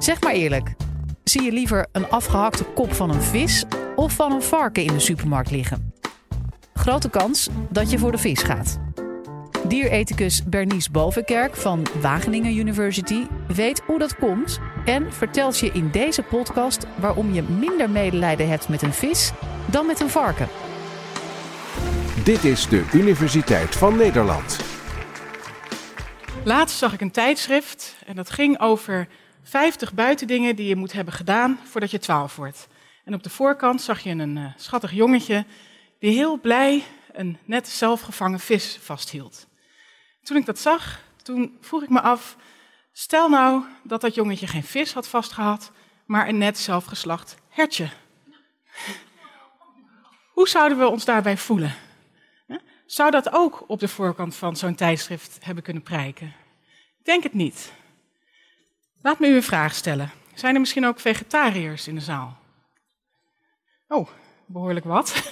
Zeg maar eerlijk, zie je liever een afgehakte kop van een vis of van een varken in de supermarkt liggen? Grote kans dat je voor de vis gaat. Dierethicus Bernice Bovenkerk van Wageningen University weet hoe dat komt en vertelt je in deze podcast waarom je minder medelijden hebt met een vis dan met een varken. Dit is de Universiteit van Nederland. Laatst zag ik een tijdschrift en dat ging over 50 buitendingen die je moet hebben gedaan voordat je 12 wordt. En op de voorkant zag je een uh, schattig jongetje die heel blij een net zelfgevangen vis vasthield. Toen ik dat zag, toen vroeg ik me af, stel nou dat dat jongetje geen vis had vastgehad, maar een net zelfgeslacht hertje. Hoe zouden we ons daarbij voelen? Zou dat ook op de voorkant van zo'n tijdschrift hebben kunnen prijken? Ik denk het niet. Laat me u een vraag stellen. Zijn er misschien ook vegetariërs in de zaal? Oh, behoorlijk wat.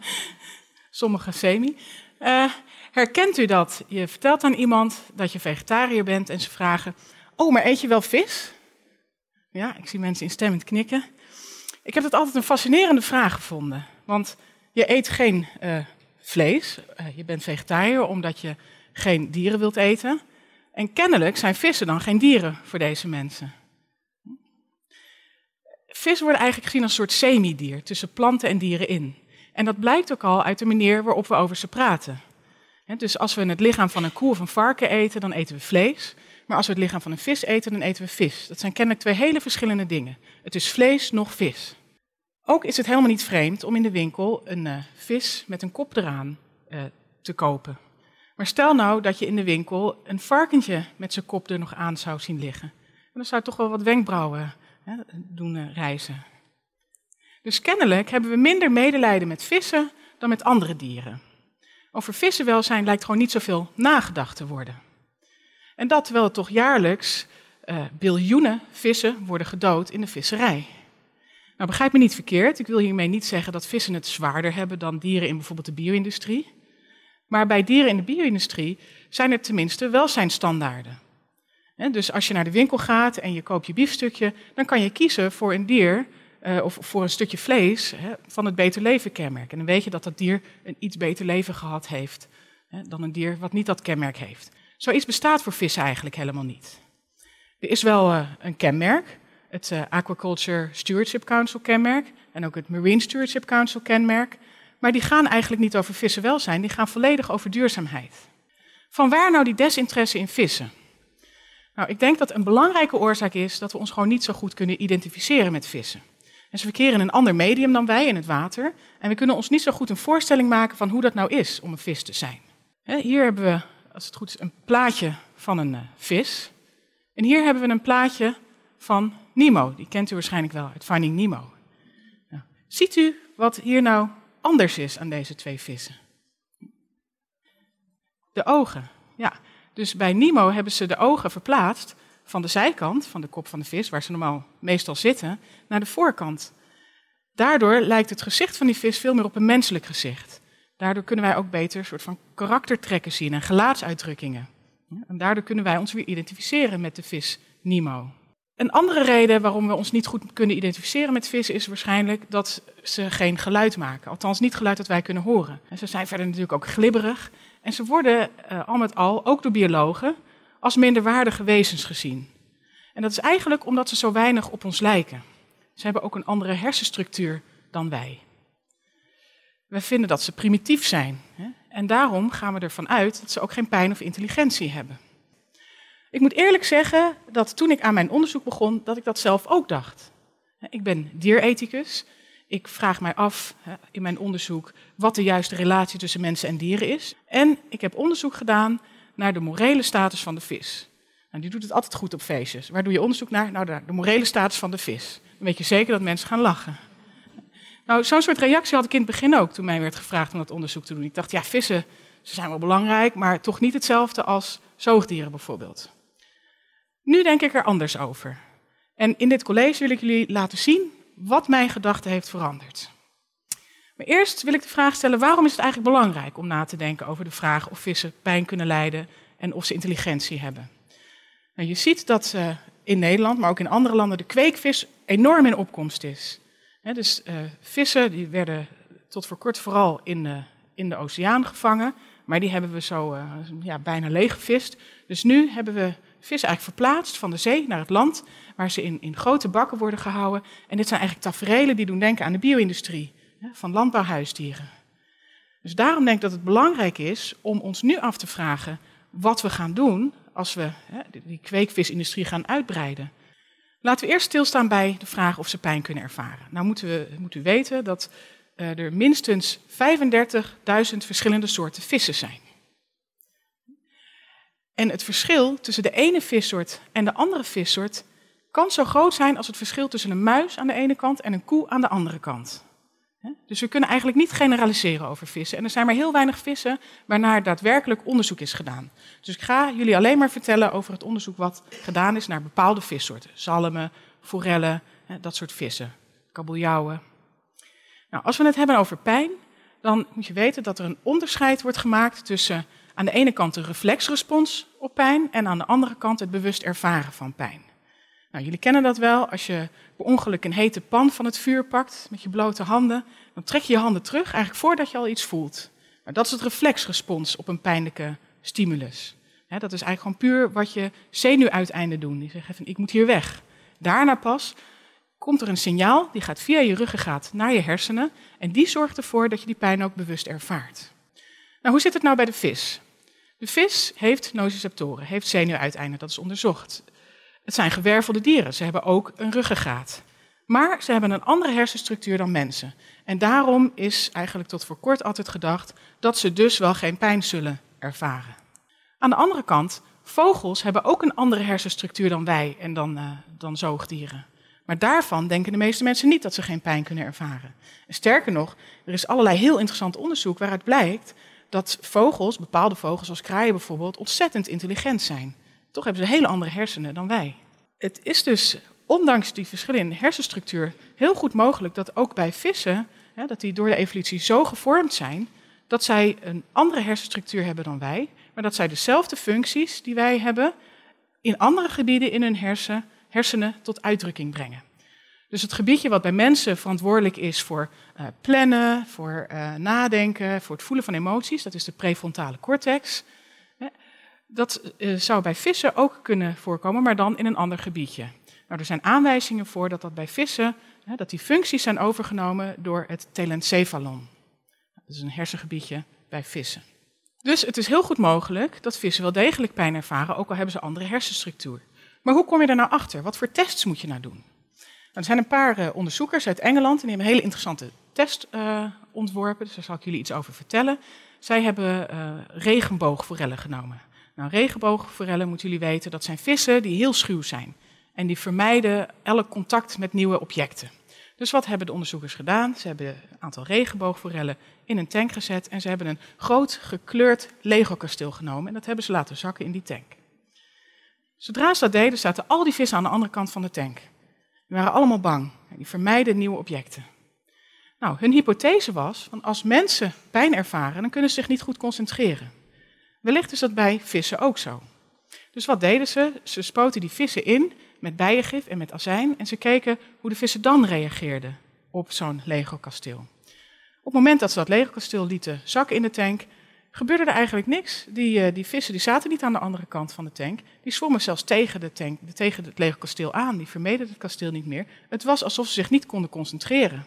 Sommige semi. Uh, herkent u dat? Je vertelt aan iemand dat je vegetariër bent en ze vragen: Oh, maar eet je wel vis? Ja, ik zie mensen instemmend knikken. Ik heb dat altijd een fascinerende vraag gevonden. Want je eet geen uh, vlees. Uh, je bent vegetariër omdat je geen dieren wilt eten. En kennelijk zijn vissen dan geen dieren voor deze mensen. Vissen worden eigenlijk gezien als een soort semidier tussen planten en dieren in. En dat blijkt ook al uit de manier waarop we over ze praten. dus als we het lichaam van een koe of een varken eten, dan eten we vlees. Maar als we het lichaam van een vis eten, dan eten we vis. Dat zijn kennelijk twee hele verschillende dingen. Het is vlees nog vis. Ook is het helemaal niet vreemd om in de winkel een uh, vis met een kop eraan uh, te kopen. Maar stel nou dat je in de winkel een varkentje met zijn kop er nog aan zou zien liggen. dan zou toch wel wat wenkbrauwen hè, doen uh, reizen. Dus kennelijk hebben we minder medelijden met vissen dan met andere dieren. Over vissenwelzijn lijkt gewoon niet zoveel nagedacht te worden. En dat terwijl toch jaarlijks uh, biljoenen vissen worden gedood in de visserij. Nou, begrijp me niet verkeerd. Ik wil hiermee niet zeggen dat vissen het zwaarder hebben dan dieren in bijvoorbeeld de bio-industrie. Maar bij dieren in de bio-industrie zijn er tenminste welzijnstandaarden. Dus als je naar de winkel gaat en je koopt je biefstukje, dan kan je kiezen voor een dier uh, of voor een stukje vlees van het beter leven kenmerk. En dan weet je dat dat dier een iets beter leven gehad heeft dan een dier wat niet dat kenmerk heeft. Zoiets bestaat voor vissen eigenlijk helemaal niet. Er is wel uh, een kenmerk, het uh, Aquaculture Stewardship Council kenmerk en ook het Marine Stewardship Council kenmerk. Maar die gaan eigenlijk niet over vissenwelzijn, die gaan volledig over duurzaamheid. Van waar nou die desinteresse in vissen? Nou, ik denk dat een belangrijke oorzaak is dat we ons gewoon niet zo goed kunnen identificeren met vissen. En ze verkeren in een ander medium dan wij, in het water. En we kunnen ons niet zo goed een voorstelling maken van hoe dat nou is om een vis te zijn. Hier hebben we, als het goed is, een plaatje van een uh, vis. En hier hebben we een plaatje van Nemo. Die kent u waarschijnlijk wel uit Finding Nemo. Nou, ziet u wat hier nou anders is aan deze twee vissen? De ogen. Ja, dus bij Nemo hebben ze de ogen verplaatst van de zijkant, van de kop van de vis, waar ze normaal meestal zitten, naar de voorkant. Daardoor lijkt het gezicht van die vis veel meer op een menselijk gezicht. Daardoor kunnen wij ook beter een soort van karaktertrekken zien en gelaatsuitdrukkingen. En daardoor kunnen wij ons weer identificeren met de vis Nemo. Een andere reden waarom we ons niet goed kunnen identificeren met vissen is waarschijnlijk dat ze geen geluid maken. Althans, niet geluid dat wij kunnen horen. En ze zijn verder natuurlijk ook glibberig. En ze worden uh, al met al, ook door biologen, als minderwaardige wezens gezien. En dat is eigenlijk omdat ze zo weinig op ons lijken. Ze hebben ook een andere hersenstructuur dan wij. We vinden dat ze primitief zijn. Hè? En daarom gaan we ervan uit dat ze ook geen pijn of intelligentie hebben. Ik moet eerlijk zeggen dat toen ik aan mijn onderzoek begon, dat ik dat zelf ook dacht. Ik ben dierethicus. Ik vraag mij af in mijn onderzoek wat de juiste relatie tussen mensen en dieren is. En ik heb onderzoek gedaan naar de morele status van de vis. Nou, die doet het altijd goed op feestjes. Waar doe je onderzoek naar? Nou, de, morele status van de vis. Dan weet je zeker dat mensen gaan lachen. Nou, zo'n soort reactie had ik in het begin ook toen mij werd gevraagd om dat onderzoek te doen. Ik dacht, ja, vissen ze zijn wel belangrijk, maar toch niet hetzelfde als zoogdieren bijvoorbeeld. Nu denk ik er anders over. En in dit college wil ik jullie laten zien wat mijn gedachte heeft veranderd. Maar eerst wil ik de vraag stellen: waarom is het eigenlijk belangrijk om na te denken over de vraag of vissen pijn kunnen lijden en of ze intelligentie hebben? Nou, je ziet dat uh, in Nederland, maar ook in andere landen, de kweekvis enorm in opkomst is. dus uh, vissen die werden tot voor kort vooral in de, in de oceaan gevangen, maar die hebben we zo uh, ja, bijna leeggevist. Dus nu hebben we vissen eigenlijk verplaatst van de zee naar het land, waar ze in, in grote bakken worden gehouden. En dit zijn eigenlijk taferelen die doen denken aan de bio-industrie, van landbouwhuisdieren. Dus daarom denk ik dat het belangrijk is om ons nu af te vragen wat we gaan doen als we hè, die kweekvisindustrie gaan uitbreiden. Laten we eerst stilstaan bij de vraag of ze pijn kunnen ervaren. Nou moeten we, moet u weten dat uh, er minstens 35.000 verschillende soorten vissen zijn. En het verschil tussen de ene vissoort en de andere vissoort kan zo groot zijn als het verschil tussen een muis aan de ene kant en een koe aan de andere kant. Dus we kunnen eigenlijk niet generaliseren over vissen. En er zijn maar heel weinig vissen waarnaar daadwerkelijk onderzoek is gedaan. Dus ik ga jullie alleen maar vertellen over het onderzoek wat gedaan is naar bepaalde vissoorten. Zalmen, forellen, dat soort vissen. Kabeljauwen. Nou, als we het hebben over pijn, dan moet je weten dat er een onderscheid wordt gemaakt tussen aan de ene kant de reflexrespons op pijn en aan de andere kant het bewust ervaren van pijn. Nou, jullie kennen dat wel. Als je per ongeluk een hete pan van het vuur pakt met je blote handen, dan trek je je handen terug, eigenlijk voordat je al iets voelt. Nou, dat is het reflexrespons op een pijnlijke stimulus. dat is eigenlijk gewoon puur wat je zenuwuiteinden doen. Die zeggen van ik moet hier weg. Daarna pas komt er een signaal, die gaat via je ruggengraat naar je hersenen en die zorgt ervoor dat je die pijn ook bewust ervaart. Nou, hoe zit het nou bij de vis? De vis heeft nociceptoren, heeft zenuwuiteinden, dat is onderzocht. Het zijn gewervelde dieren, ze hebben ook een ruggengraat. Maar ze hebben een andere hersenstructuur dan mensen. En daarom is eigenlijk tot voor kort altijd gedacht dat ze dus wel geen pijn zullen ervaren. Aan de andere kant, vogels hebben ook een andere hersenstructuur dan wij en dan, uh, dan zoogdieren. Maar daarvan denken de meeste mensen niet dat ze geen pijn kunnen ervaren. En sterker nog, er is allerlei heel interessant onderzoek waaruit blijkt dat vogels, bepaalde vogels zoals kraaien bijvoorbeeld, ontzettend intelligent zijn. Toch hebben ze hele andere hersenen dan wij. Het is dus, ondanks die verschillen in hersenstructuur, heel goed mogelijk dat ook bij vissen, ja, dat die door de evolutie zo gevormd zijn, dat zij een andere hersenstructuur hebben dan wij, maar dat zij dezelfde functies die wij hebben in andere gebieden in hun hersen, hersenen tot uitdrukking brengen. Dus het gebiedje wat bij mensen verantwoordelijk is voor uh, plannen, voor uh, nadenken, voor het voelen van emoties, dat is de prefrontale cortex. Dat uh, zou bij vissen ook kunnen voorkomen, maar dan in een ander gebiedje. Nou, er zijn aanwijzingen voor dat dat bij vissen, dat die functies zijn overgenomen door het telencephalon. Dat is een hersengebiedje bij vissen. Dus het is heel goed mogelijk dat vissen wel degelijk pijn ervaren, ook al hebben ze andere hersenstructuur. Maar hoe kom je daar nou achter? Wat voor tests moet je nou doen? Nou, er zijn een paar uh, onderzoekers uit Engeland en die hebben een hele interessante test uh, ontworpen, dus daar zal ik jullie iets over vertellen. Zij hebben uh, regenboogforellen genomen. Nou, regenboogforellen, moeten jullie weten, dat zijn vissen die heel schuw zijn. En die vermijden elk contact met nieuwe objecten. Dus wat hebben de onderzoekers gedaan? Ze hebben een aantal regenboogforellen in een tank gezet en ze hebben een groot gekleurd Lego-kasteel genomen en dat hebben ze laten zakken in die tank. Zodra ze dat deden, zaten al die vissen aan de andere kant van de tank. Die waren allemaal bang. Die vermijden nieuwe objecten. Nou, hun hypothese was, van als mensen pijn ervaren, dan kunnen ze zich niet goed concentreren. Wellicht is dat bij vissen ook zo. Dus wat deden ze? Ze spoten die vissen in met bijengif en met azijn en ze keken hoe de vissen dan reageerden op zo'n Lego-kasteel. Op het moment dat ze dat Lego-kasteel lieten zakken in de tank, gebeurde er eigenlijk niks. Die, uh, die vissen die zaten niet aan de andere kant van de tank. Die zwommen zelfs tegen, de tank, tegen het Lego-kasteel aan. Die vermeden het kasteel niet meer. Het was alsof ze zich niet konden concentreren.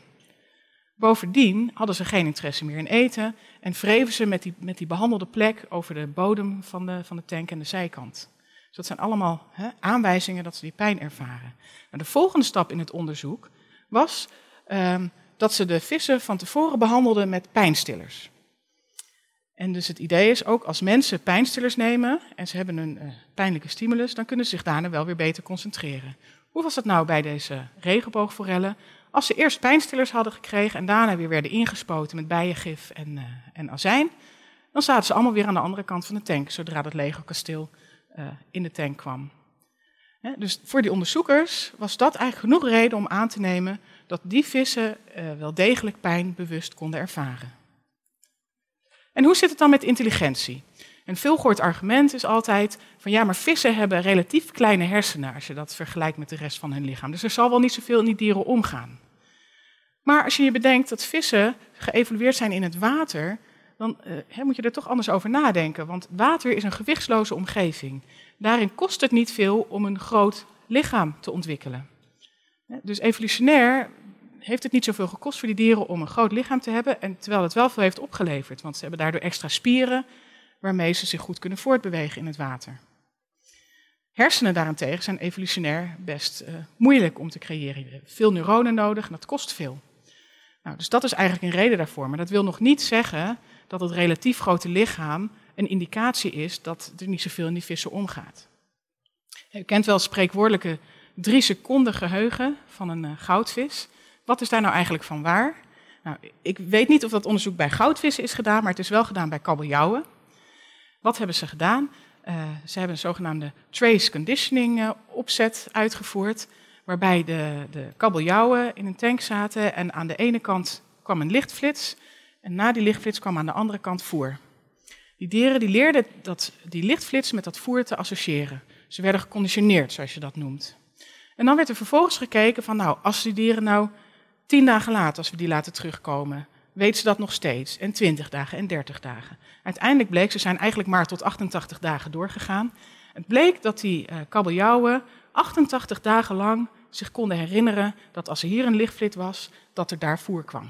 Bovendien hadden ze geen interesse meer in eten en wreven ze met die, met die behandelde plek over de bodem van de, van de tank en de zijkant. Dus dat zijn allemaal aanwijzingen dat ze die pijn ervaren. Nou, de volgende stap in het onderzoek was um, dat ze de vissen van tevoren behandelden met pijnstillers. En dus het idee is ook als mensen pijnstillers nemen en ze hebben een uh, pijnlijke stimulus, dan kunnen ze zich daarna wel weer beter concentreren. Hoe was dat nou bij deze regenboogforellen? Als ze eerst pijnstillers hadden gekregen en daarna weer werden ingespoten met bijengif en, uh, en azijn, dan zaten ze allemaal weer aan de andere kant van de tank, zodra dat Lego-kasteel uh, in de tank kwam. Dus voor die onderzoekers was dat eigenlijk genoeg reden om aan te nemen dat die vissen wel degelijk pijn bewust konden ervaren. En hoe zit het dan met intelligentie? Een veelgehoord argument is altijd van ja, maar vissen hebben relatief kleine hersenen als je dat vergelijkt met de rest van hun lichaam. Dus er zal wel niet zoveel in die dieren omgaan. Maar als je je bedenkt dat vissen geëvolueerd zijn in het water, dan uh, moet je er toch anders over nadenken. Want water is een gewichtsloze omgeving. Daarin kost het niet veel om een groot lichaam te ontwikkelen. Dus evolutionair heeft het niet zoveel gekost voor die dieren om een groot lichaam te hebben, en terwijl het wel veel heeft opgeleverd. Want ze hebben daardoor extra spieren waarmee ze zich goed kunnen voortbewegen in het water. Hersenen daarentegen zijn evolutionair best uh, moeilijk om te creëren. Veel neuronen nodig en dat kost veel. Nou, dus dat is eigenlijk een reden daarvoor. Maar dat wil nog niet zeggen dat het relatief grote lichaam een indicatie is dat er niet zoveel in die vissen omgaat. U kent wel spreekwoordelijke drie seconden geheugen van een uh, goudvis. Wat is daar nou eigenlijk van waar? Nou, ik weet niet of dat onderzoek bij goudvissen is gedaan, maar het is wel gedaan bij kabeljauwen. Wat hebben ze gedaan? Uh, ze hebben een zogenaamde trace conditioning uh, opzet uitgevoerd, waarbij de, de kabeljauwen in een tank zaten en aan de ene kant kwam een lichtflits en na die lichtflits kwam aan de andere kant voer. Die dieren die leerden dat, die lichtflits met dat voer te associëren. Ze werden geconditioneerd, zoals je dat noemt. En dan werd er vervolgens gekeken van, nou, als die dieren nou tien dagen later, als we die laten terugkomen, weten ze dat nog steeds. En 20 dagen en 30 dagen. Uiteindelijk bleek, ze zijn eigenlijk maar tot 88 dagen doorgegaan. Het bleek dat die uh, kabeljauwen 88 dagen lang zich konden herinneren dat als er hier een lichtflit was, dat er daar voer kwam.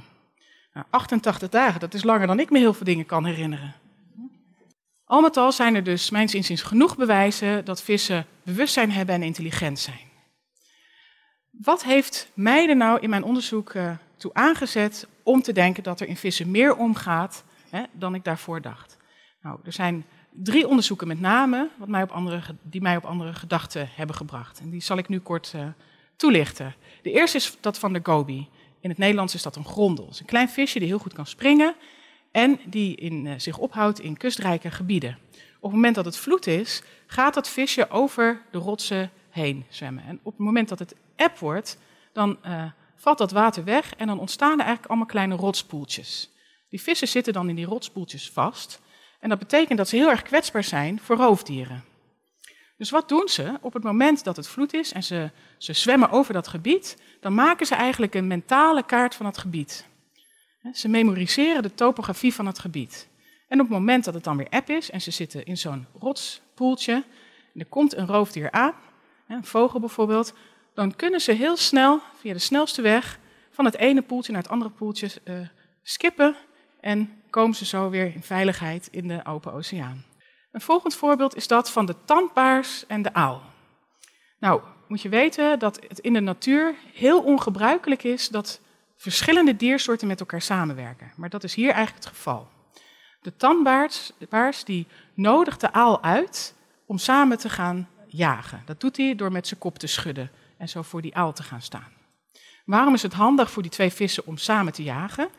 Nou, 88 dagen, dat is langer dan ik me heel veel dingen kan herinneren. Al met al zijn er dus, mijns inziens, genoeg bewijzen dat vissen bewustzijn hebben en intelligent zijn. Wat heeft mij er nou in mijn onderzoek uh, toe aangezet om te denken dat er in vissen meer omgaat hè, dan ik daarvoor dacht? Nou, er zijn drie onderzoeken met name wat mij op andere, die mij op andere gedachten hebben gebracht. En die zal ik nu kort uh, toelichten. De eerste is dat van de goby. In het Nederlands is dat een grondel. Het is een klein visje die heel goed kan springen en die in, uh, zich ophoudt in kustrijke gebieden. Op het moment dat het vloed is, gaat dat visje over de rotsen heen zwemmen. En op het moment dat het eb wordt, dan uh, valt dat water weg en dan ontstaan er eigenlijk allemaal kleine rotspoeltjes. Die vissen zitten dan in die rotspoeltjes vast. En dat betekent dat ze heel erg kwetsbaar zijn voor roofdieren. Dus wat doen ze? Op het moment dat het vloed is en ze, ze zwemmen over dat gebied, dan maken ze eigenlijk een mentale kaart van het gebied. Ze memoriseren de topografie van het gebied. En op het moment dat het dan weer eb is en ze zitten in zo'n rotspoeltje, en er komt een roofdier aan, een vogel bijvoorbeeld, dan kunnen ze heel snel, via de snelste weg, van het ene poeltje naar het andere poeltje uh, skippen en komen ze zo weer in veiligheid in de open oceaan. Een volgend voorbeeld is dat van de tandbaars en de aal. Nou, moet je weten dat het in de natuur heel ongebruikelijk is dat verschillende diersoorten met elkaar samenwerken. Maar dat is hier eigenlijk het geval. De tandbaars die nodigt de aal uit om samen te gaan jagen. Dat doet hij door met zijn kop te schudden en zo voor die aal te gaan staan. Waarom is het handig voor die twee vissen om samen te jagen?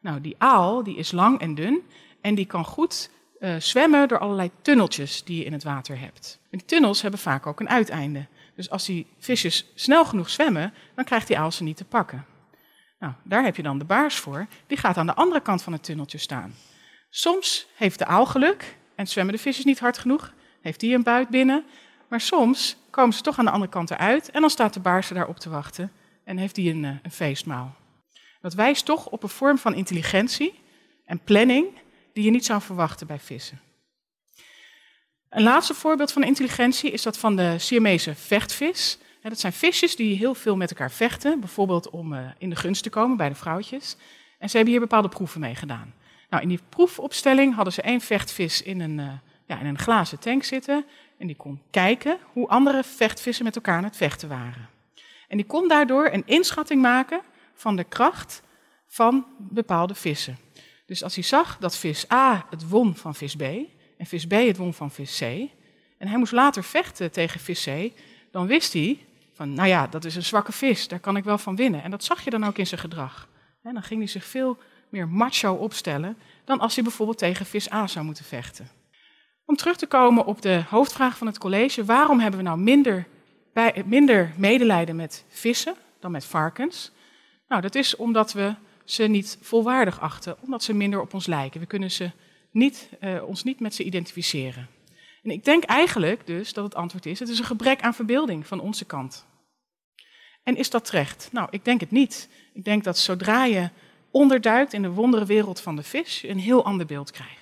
Nou, die aal die is lang en dun en die kan goed uh, zwemmen door allerlei tunneltjes die je in het water hebt. En die tunnels hebben vaak ook een uiteinde. Dus als die visjes snel genoeg zwemmen, dan krijgt die aal ze niet te pakken. Nou, daar heb je dan de baars voor. Die gaat aan de andere kant van het tunneltje staan. Soms heeft de aal geluk en zwemmen de visjes niet hard genoeg. Heeft die een buit binnen. Maar soms komen ze toch aan de andere kant eruit en dan staat de baars daarop te wachten en heeft die een, eh, een feestmaal. Dat wijst toch op een vorm van intelligentie en planning die je niet zou verwachten bij vissen. Een laatste voorbeeld van intelligentie is dat van de Siamese vechtvis. Dat zijn visjes die heel veel met elkaar vechten, bijvoorbeeld om eh, in de gunst te komen bij de vrouwtjes. En ze hebben hier bepaalde proeven mee gedaan. Nou, in die proefopstelling hadden ze één vechtvis in een, uh, ja, in een glazen tank zitten. En die kon kijken hoe andere vechtvissen met elkaar aan het vechten waren. En die kon daardoor een inschatting maken van de kracht van bepaalde vissen. Dus als hij zag dat vis A het won van vis B en vis B het won van vis C, en hij moest later vechten tegen vis C, dan wist hij van, nou ja, dat is een zwakke vis, daar kan ik wel van winnen. En dat zag je dan ook in zijn gedrag. En dan ging hij zich veel meer macho opstellen dan als hij bijvoorbeeld tegen vis A zou moeten vechten. Om terug te komen op de hoofdvraag van het college, waarom hebben we nou minder, bij, minder medelijden met vissen dan met varkens? Nou, dat is omdat we ze niet volwaardig achten, omdat ze minder op ons lijken. We kunnen ze niet, uh, ons niet met ze identificeren. En ik denk eigenlijk dus dat het antwoord is: het is een gebrek aan verbeelding van onze kant. En is dat terecht? Nou, ik denk het niet. Ik denk dat zodra je onderduikt in de wonderenwereld van de vis, je een heel ander beeld krijgt.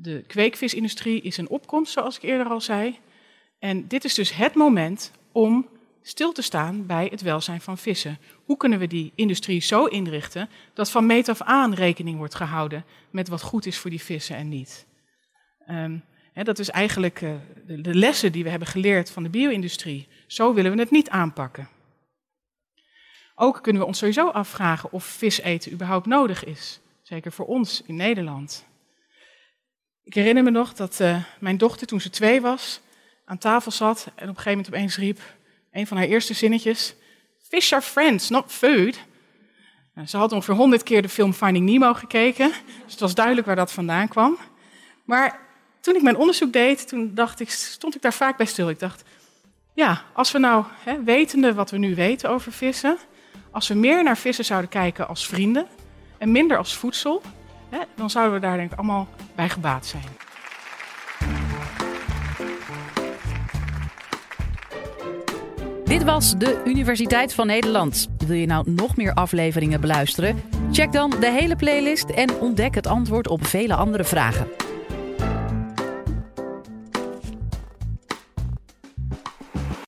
De kweekvisindustrie is een opkomst, zoals ik eerder al zei. En dit is dus het moment om stil te staan bij het welzijn van vissen. Hoe kunnen we die industrie zo inrichten dat van meet af aan rekening wordt gehouden met wat goed is voor die vissen en niet? Um, dat is eigenlijk uh, de, de lessen die we hebben geleerd van de bio-industrie. Zo willen we het niet aanpakken. Ook kunnen we ons sowieso afvragen of vis eten überhaupt nodig is. Zeker voor ons in Nederland. Ik herinner me nog dat uh, mijn dochter, toen ze twee was, aan tafel zat en op een gegeven moment opeens riep een van haar eerste zinnetjes: Fish are friends, not food. Nou, ze had ongeveer honderd keer de film Finding Nemo gekeken, dus het was duidelijk waar dat vandaan kwam. Maar toen ik mijn onderzoek deed, toen dacht ik, stond ik daar vaak bij stil. Ik dacht, ja, als we nou, hè, wetende wat we nu weten over vissen, als we meer naar vissen zouden kijken als vrienden en minder als voedsel, hè, dan zouden we daar denk ik allemaal bij gebaat zijn. Dit was de Universiteit van Nederland. Wil je nou nog meer afleveringen beluisteren? Check dan de hele playlist en ontdek het antwoord op vele andere vragen.